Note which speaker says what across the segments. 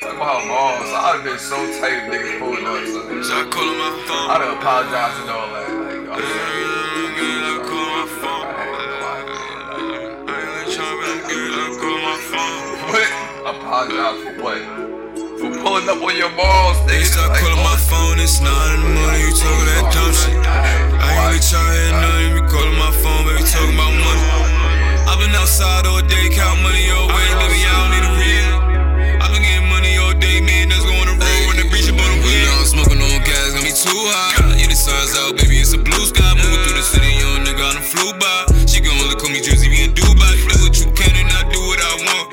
Speaker 1: Talk about balls. I'd have been so tight if niggas pulling up. So,
Speaker 2: So I call on my phone.
Speaker 1: I'd have apologized and all that. Like, I'm sorry.
Speaker 2: Girl, I call on my phone.
Speaker 1: I ain't gonna lie, man.
Speaker 2: I ain't really trying, but girl, I call on my phone.
Speaker 1: What? Apologize for what? For pulling up on your balls,
Speaker 2: They
Speaker 1: nigga.
Speaker 2: start
Speaker 1: Like,
Speaker 2: calling my oh. phone, it's not in the morning, you talking that oh, dumb shit. I ain't really trying nothing, you calling my phone, baby, talking about money. I've been outside all day, count money your way, baby, I don't need flew by. She gon' only call me Jersey, in Dubai. Do what you can and I do what I want.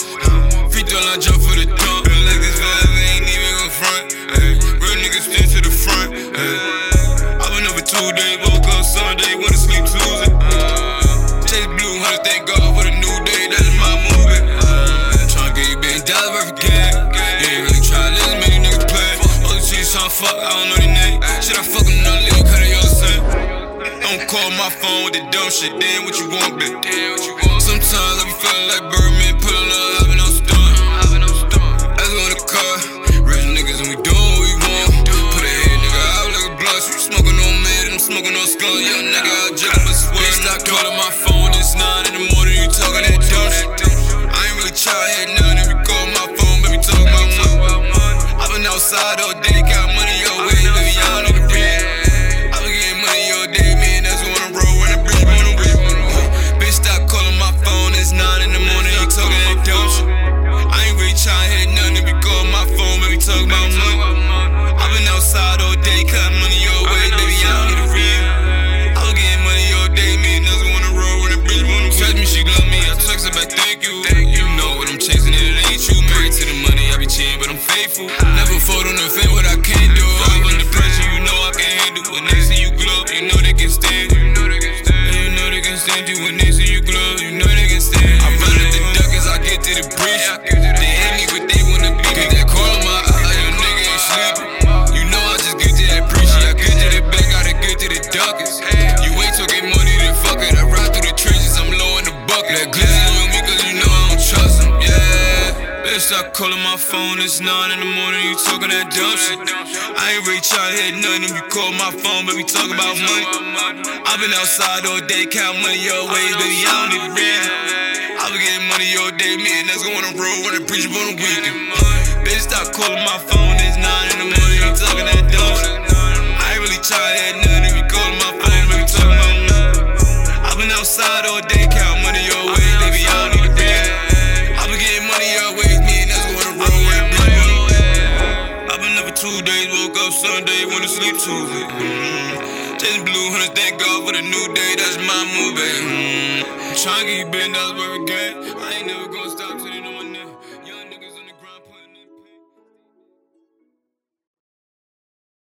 Speaker 2: Free throw line jump for the dunk. Feel like this vibe ain't even gon' front. Ay, real niggas stand to the front. Ay, I've been up for two days, woke up Sunday, to sleep Tuesday. Uh, Chase blue, hundred, thank God for the new day, that's my movie. Tryna get you been dollars worth of gang. You ain't really tryna listen, many niggas play. All these shit tryna fuck, I don't know their name. Should I fuck them, not little, cut it, y'all the. Don't call my phone with the dumb shit, damn what you want, bitch. Damn what you want. Sometimes I be feeling like Birdman, pulling up, been on stun. I've on stun. Let's go in the car, rich niggas and we doing what we want. Put a head nigga out like a blunt, you smoking on mid, I'm smoking on skunk, young nigga jiggling but swear. Stop calling my phone, it's nine in the morning, you talking that dumb shit. Cheating, but I'm faithful. Never fold on the fence, what I can't calling my phone, it's nine in the morning, you talking that dumb shit. I ain't really tryna hit nothing if you call my phone, baby, talk about money. I've been outside all day, count money your ways, baby, I don't need a reason. I been getting money all day, man, that's going on the road when I preach up on the weekend. Bitch, stop calling my phone, it's nine in the morning, you talking that dumb shit. I ain't really tryna hit nothing if you call my phone, baby, talk about money. I've been outside all day, count money your ways, baby, I don't need Sunday, to sleep Tuesday. Mm. Chasing blue hunters, thank God for the new day, that's my movie. Mm. Trying to get bent, that's where we get. I ain't never gonna stop the